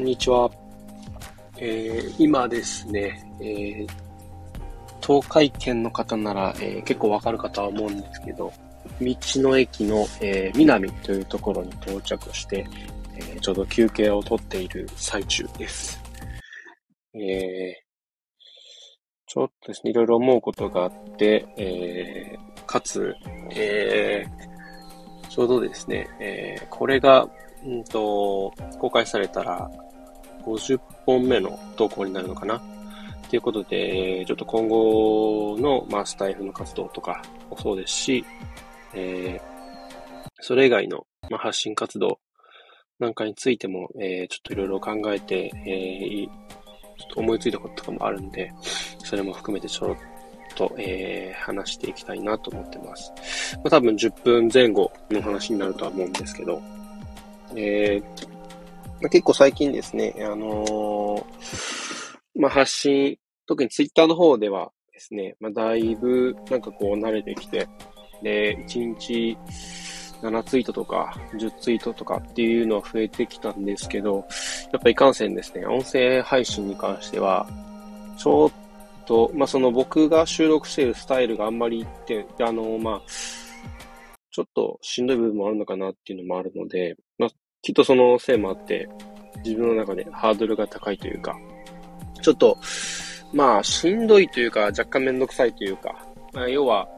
こんにちは。えー、今ですね、えー、東海圏の方なら、えー、結構わかるかとは思うんですけど、道の駅の、えー、南というところに到着して、えー、ちょうど休憩をとっている最中です。えー、ちょっとですね、いろいろ思うことがあって、えー、かつ、えー、ちょうどですね、えー、これが、うんと、公開されたら、50本目の投稿になるのかな？ということで、ちょっと今後の、まあ、スタイフの活動とかもそうですし、えー、それ以外の、まあ、発信活動なんかについても、えー、ちょっといろいろ考えて、えー、ちょっと思いついたこととかもあるんで、それも含めてちょろっと、えー、話していきたいなと思ってます。まあ、多分10分前後の話になるとは思うんですけど、えー、結構最近ですね、あのー、まあ、発信、特にツイッターの方ではですね、まあ、だいぶなんかこう慣れてきて、で、1日7ツイートとか10ツイートとかっていうのは増えてきたんですけど、やっぱいかんせんですね、音声配信に関しては、ちょっと、まあ、その僕が収録しているスタイルがあんまりって、あの、まあ、ちょっとしんどい部分もあるのかなっていうのもあるので、まあ、きっとそのせいもあって、自分の中でハードルが高いというか、ちょっと、まあ、しんどいというか、若干めんどくさいというか、まあ、要は、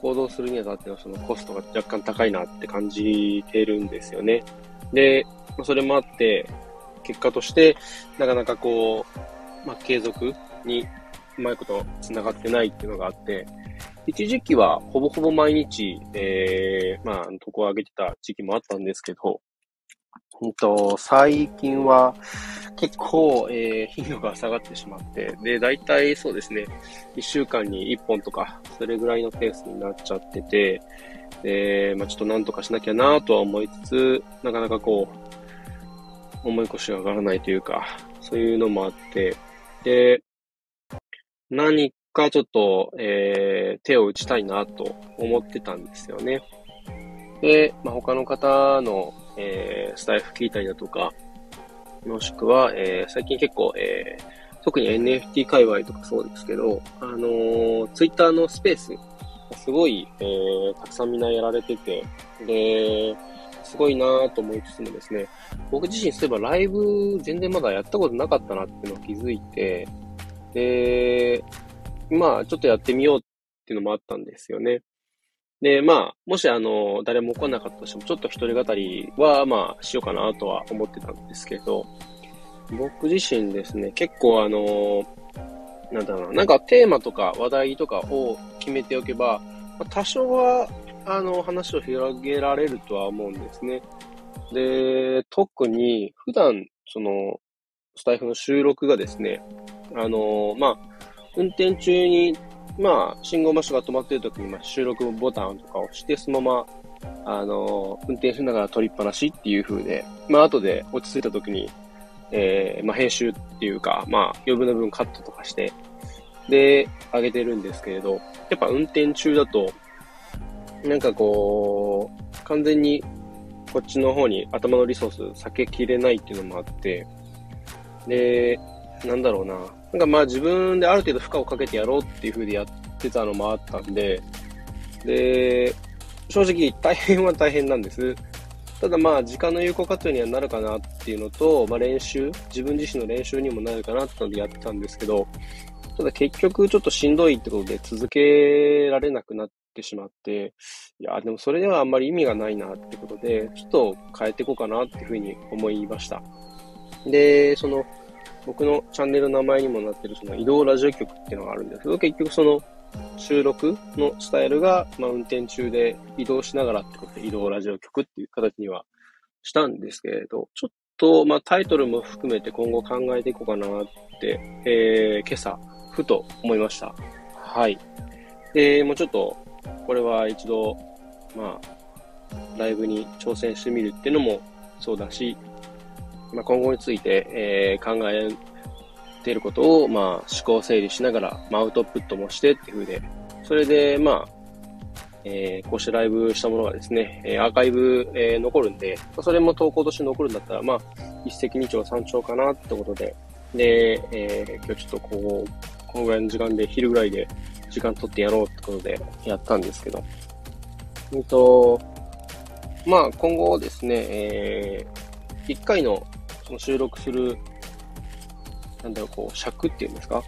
行動するにあたってのそのコストが若干高いなって感じてるんですよね。で、まあそれもあって、結果として、なかなかこう、まあ、継続にうまいこと繋がってないっていうのがあって、一時期はほぼほぼ毎日、えー、まあ、とこを上げてた時期もあったんですけど、うんと、最近は結構、えー、頻度が下がってしまって、で、大体そうですね、1週間に1本とか、それぐらいのペースになっちゃってて、で、まあちょっとなんとかしなきゃなとは思いつつ、なかなかこう、思い越しが上がらないというか、そういうのもあって、で、何かちょっと、えー、手を打ちたいなと思ってたんですよね。で、まあ、他の方の、えー、スタイフ聞いたりだとか、もしくは、えー、最近結構、えー、特に NFT 界隈とかそうですけど、あのー、ツイッターのスペース、すごい、えー、たくさんみんなやられてて、で、すごいなぁと思いつつもですね、僕自身そういえばライブ全然まだやったことなかったなっていうのを気づいて、で、まあ、ちょっとやってみようっていうのもあったんですよね。で、まあ、もしあの、誰も来なかったとしても、ちょっと一人語りは、まあ、しようかなとは思ってたんですけど、僕自身ですね、結構あの、なんだろうな、なんかテーマとか話題とかを決めておけば、多少は、あの、話を広げられるとは思うんですね。で、特に、普段、その、スタイフの収録がですね、あの、まあ、運転中にまあ、信号場所が止まっている時に、まあ、収録ボタンとかを押して、そのまま、あの、運転しながら撮りっぱなしっていう風で、まあ、後で落ち着いた時に、えー、まあ、編集っていうか、まあ、余分な分カットとかして、で、上げてるんですけれど、やっぱ運転中だと、なんかこう、完全にこっちの方に頭のリソース避けきれないっていうのもあって、で、なんだろうな。なんかまあ自分である程度負荷をかけてやろうっていう風でやってたのもあったんで、で、正直大変は大変なんです。ただまあ時間の有効活用にはなるかなっていうのと、まあ練習、自分自身の練習にもなるかなってのでやってたんですけど、ただ結局ちょっとしんどいってことで続けられなくなってしまって、いや、でもそれではあんまり意味がないなってことで、ちょっと変えていこうかなっていうふうに思いました。で、その、僕のチャンネルの名前にもなってるその移動ラジオ局っていうのがあるんですけど、結局その収録のスタイルが、まあ、運転中で移動しながらってことで移動ラジオ局っていう形にはしたんですけれど、ちょっと、まあ、タイトルも含めて今後考えていこうかなって、えー、今朝、ふと思いました。はい。で、もうちょっと、これは一度、まあ、ライブに挑戦してみるっていうのもそうだし、まあ、今後について、えー、考えていることを、まあ、思考整理しながら、まあ、アウトプットもしてっていう風で、それで、まあ、えー、こうしてライブしたものがですね、えー、アーカイブ、えー、残るんで、それも投稿として残るんだったら、まあ、一石二鳥三鳥かなってことで、で、えー、今日ちょっとこう、このぐらいの時間で、昼ぐらいで時間取ってやろうってことでやったんですけど、うんと、まあ今後ですね、えー、一回のその収録する、なんだろう、こう、尺っていうんですか？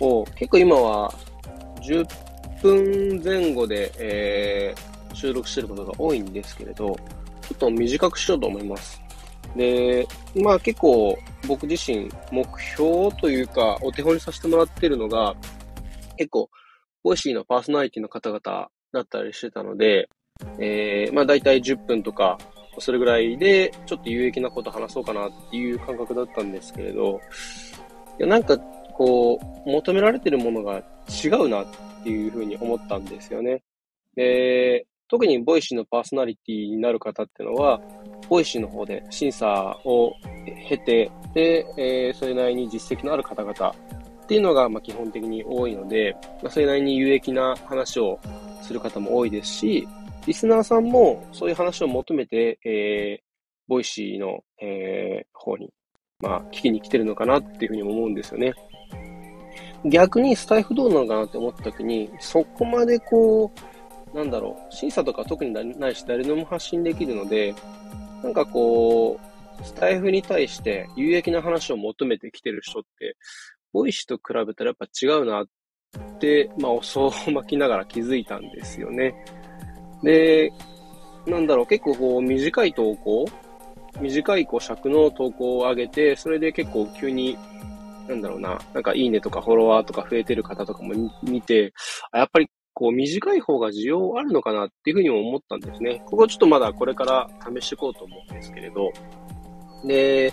を、結構今は10分前後で、えー、収録してることが多いんですけれど、ちょっと短くしようと思います。で、まあ結構僕自身目標というかお手本にさせてもらってるのが結構 Voicy のパーソナリティの方々だったりしてたので、えー、まあ大体10分とかそれぐらいでちょっと有益なこと話そうかなっていう感覚だったんですけれど、いやなんかこう求められてるものが違うなっていうふうに思ったんですよね。で、特に Voicy のパーソナリティになる方っていうのは、 Voicy の方で審査を経て、で、えー、それなりに実績のある方々っていうのが、ま、基本的に多いので、まあ、それなりに有益な話をする方も多いですし、リスナーさんもそういう話を求めて、えー、Voicy の、えー、方に、まあ、聞きに来てるのかなっていうふうに思うんですよね。逆にスタイフどうなのかなって思った時に、そこまでこう、なんだろう、審査とか特にないし誰でも発信できるので、なんかこう、スタイフに対して有益な話を求めてきてる人って、 Voicy と比べたらやっぱ違うなって、まあ、おそを巻きながら気づいたんですよね。で、なんだろう、結構こう、短い投稿短いこう尺の投稿を上げて、それで結構急になんだろうな、なんかいいねとかフォロワーとか増えてる方とかも見て、やっぱりこう短い方が需要あるのかなっていうふうにも思ったんですね。ここちょっとまだこれから試していこうと思うんですけれど。で、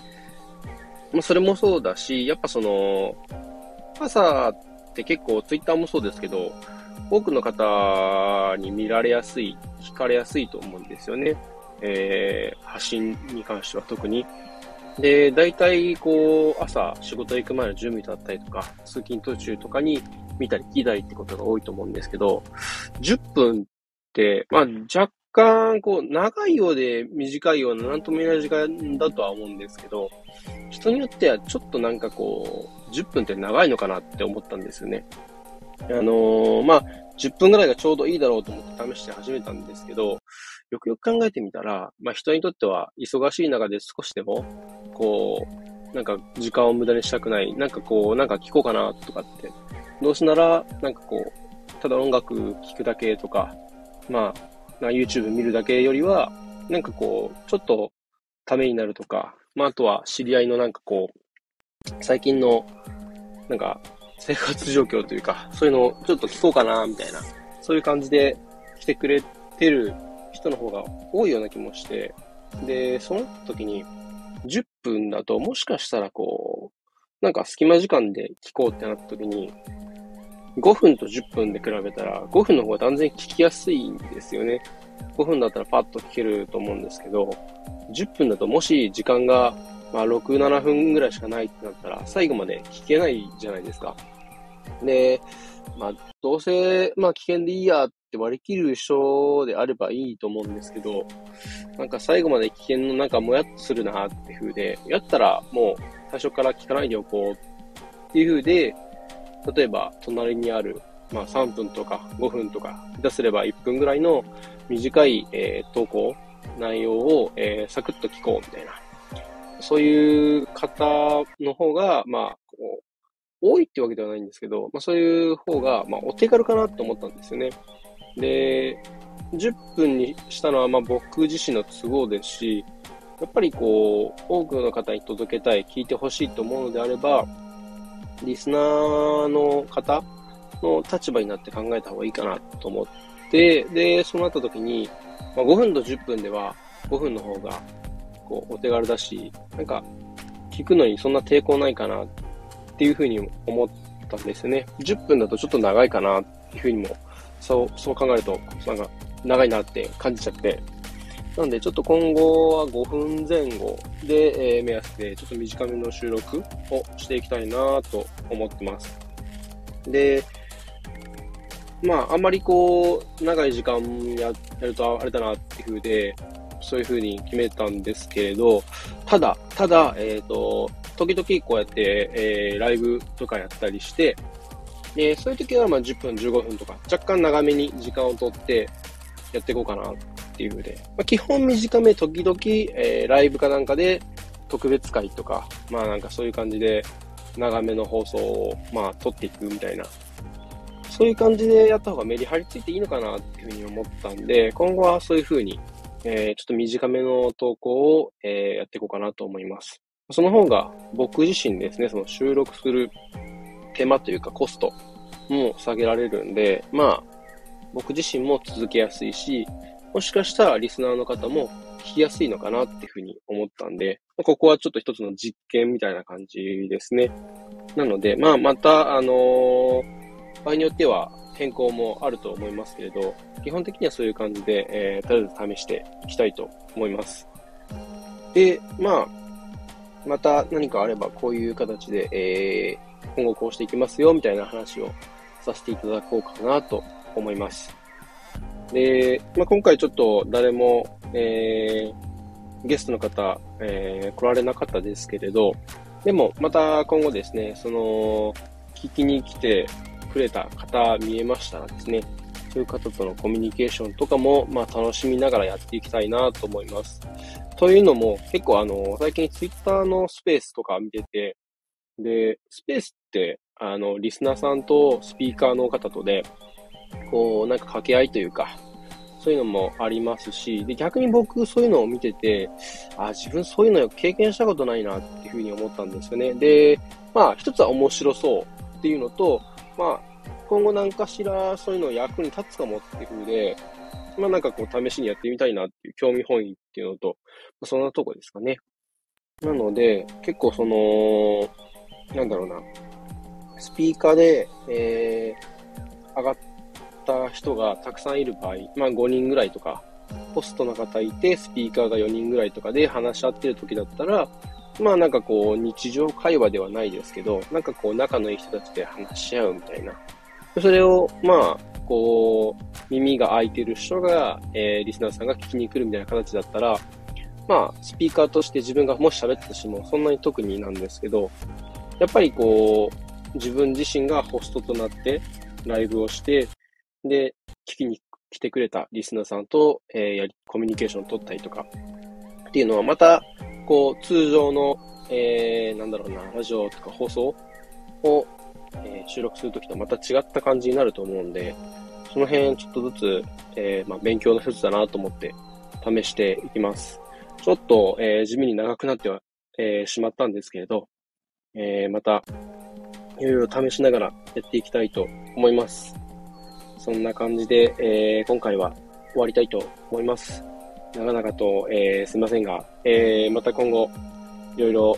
まあ、それもそうだし、やっぱその、朝って結構ツイッターもそうですけど、多くの方に見られやすい、聞かれやすいと思うんですよね。えー、発信に関しては特に。で、大体、こう、朝、仕事行く前の準備だったりとか、通勤途中とかに見たり聞いたりってことが多いと思うんですけど、10分って、まあ、若干、こう、長いようで短いような、なんとも言えない時間だとは思うんですけど、人によってはちょっとなんかこう、10分って長いのかなって思ったんですよね。あのー、まあ、10分ぐらいがちょうどいいだろうと思って試して始めたんですけど、よくよく考えてみたら、まあ人にとっては忙しい中で少しでも、こう、なんか時間を無駄にしたくない、なんかこう、なんか聞こうかなとかって、どうせなら、なんかこう、ただ音楽聴くだけとか、まあ、YouTube 見るだけよりは、なんかこう、ちょっとためになるとか、まああとは知り合いのなんかこう、最近の、なんか、生活状況というか、そういうのをちょっと聞こうかな、みたいな、そういう感じで来てくれてる人の方が多いような気もして、で、その時に、10分だともしかしたらこう、なんか隙間時間で聞こうってなった時に、5分と10分で比べたら、5分の方が断然聞きやすいんですよね。5分だったらパッと聞けると思うんですけど、10分だともし時間が、まあ、6、7分ぐらいしかないってなったら、最後まで聞けないじゃないですか。で、まあ、どうせ、まあ、危険でいいやって割り切る人であればいいと思うんですけど、なんか最後まで危険のなんかもやっとするなって風で、やったらもう最初から聞かないでおこうっていう風で、例えば隣にある、まあ3分とか5分とか、下手すれば1分ぐらいの短い、えー、投稿、内容を、えー、サクッと聞こうみたいな。そういう方の方が、まあ、多いってわけではないんですけど、まあそういう方が、まあお手軽かなと思ったんですよね。で、10分にしたのはまあ僕自身の都合ですし、やっぱりこう、多くの方に届けたい、聞いてほしいと思うのであれば、リスナーの方の立場になって考えた方がいいかなと思って、で、そうなった時に、まあ、5分と10分では5分の方がこうお手軽だし、なんか聞くのにそんな抵抗ないかなっていうふうに思ったんですよね。10分だとちょっと長いかなっていうふうにもそう、そう考えると、なんか、長いなって感じちゃって。なんで、ちょっと今後は5分前後で、えー、目安で、ちょっと短めの収録をしていきたいなと思ってます。で、まあ、あんまりこう、長い時間ややるとあれだなっていう風で、そういう風に決めたんですけれど、ただ、ただ、えっ、ー、と、時々こうやって、えー、ライブとかやったりして、で、そういう時はまあ10分、15分とか、若干長めに時間をとってやっていこうかなっていう風で、まあ、基本短め、時々、えー、ライブかなんかで特別会とか、まあなんかそういう感じで長めの放送をまあ撮っていくみたいな、そういう感じでやった方がメリハリついていいのかなっていう風に思ったんで、今後はそういう風に、えー、ちょっと短めの投稿を、えー、やっていこうかなと思います。その方が僕自身ですね、その収録する手間というかコストも下げられるんで、まあ、僕自身も続けやすいし、もしかしたらリスナーの方も聞きやすいのかなっていうふうに思ったんで、ここはちょっと一つの実験みたいな感じですね。なので、まあ、また、あのー、場合によっては変更もあると思いますけれど、基本的にはそういう感じで、えー、とりあえず試していきたいと思います。で、まあ、また何かあればこういう形で、えー、今後こうしていきますよ、みたいな話をさせていただこうかなと思います。で、まあ、今回ちょっと誰も、えー、ゲストの方、えー、来られなかったですけれど、でもまた今後ですね、その、聞きに来てくれた方見えましたらですね、そういう方とのコミュニケーションとかも、まあ、楽しみながらやっていきたいなと思います。というのも、結構あの、最近ツイッターのスペースとか見てて、で、スペースって、あの、リスナーさんとスピーカーの方とで、こう、なんか掛け合いというか、そういうのもありますし、で、逆に僕そういうのを見てて、あ、自分そういうの経験したことないなっていうふうに思ったんですよね。で、まあ、一つは面白そうっていうのと、まあ、今後何かしらそういうの役に立つかもっていうふうで、まあなんかこう試しにやってみたいなっていう興味本位っていうのと、まあ、そんなとこですかね。なので、結構その、なんだろうな、スピーカーで、えー、上がった人がたくさんいる場合、まあ5人ぐらいとか、ホストの方いて、スピーカーが4人ぐらいとかで話し合ってる時だったら、まあなんかこう、日常会話ではないですけど、なんかこう、仲のいい人たちで話し合うみたいな。それを、まあ、こう、耳が開いてる人が、えー、リスナーさんが聞きに来るみたいな形だったら、まあ、スピーカーとして自分がもし喋ったしても、そんなに特になんですけど、やっぱりこう、自分自身がホストとなってライブをして、で、聞きに来てくれたリスナーさんと、えー、やり、コミュニケーションを取ったりとか、っていうのはまた、こう、通常の、えー、なんだろうな、ラジオとか放送を、えー、収録するときとまた違った感じになると思うんで、その辺ちょっとずつ、えー、まあ、勉強の一つだなと思って試していきます。ちょっと、えー、地味に長くなっては、えー、しまったんですけれど、えー、また、いろいろ試しながらやっていきたいと思います。そんな感じで、えー、今回は終わりたいと思います。長々と、えー、すいませんが、えー、また今後、いろいろ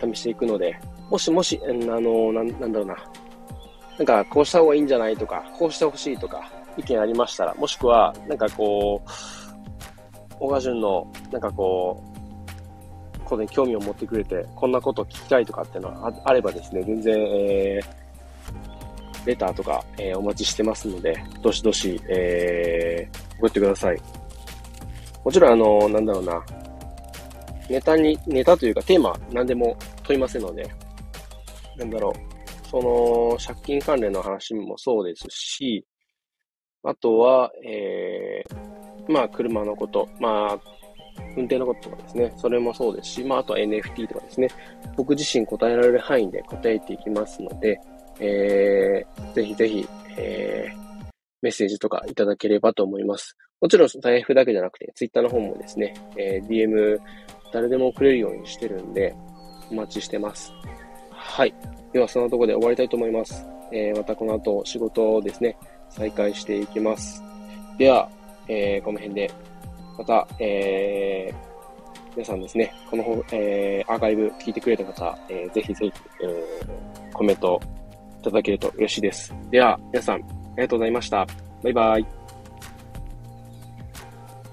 試していくので、もしもし、あの、なん、なんだろうな。なんか、こうした方がいいんじゃないとか、こうしてほしいとか、意見ありましたら、もしくは、なんかこう、小川淳の、なんかこう、ことに興味を持ってくれて、こんなこと聞きたいとかっていうのはあればですね、全然、えー、レターとか、えー、お待ちしてますので、どしどし、えー、送ってください。もちろん、あの、なんだろうな、ネタに、ネタというかテーマ、何でも問いませんので、なんだろう、その、借金関連の話もそうですし、あとは、えー、まあ、車のこと、まあ、運転のこととかですね、それもそうですし、まあ、あとは NFT とかですね、僕自身答えられる範囲で答えていきますので、えー、ぜひぜひ、えー、メッセージとかいただければと思います。もちろん、財布だけじゃなくて、Twitter の方もですね、えー、DM 誰でも送れるようにしてるんで、お待ちしてます。はい。では、そのとこで終わりたいと思います。えー、またこの後仕事をですね、再開していきます。では、えー、この辺でまた、えー、皆さんですね、この、えー、アーカイブ聞いてくれた方、えー、ぜひぜひ、えー、コメントいただけると嬉しいです。では、皆さん、ありがとうございました。バイバイ。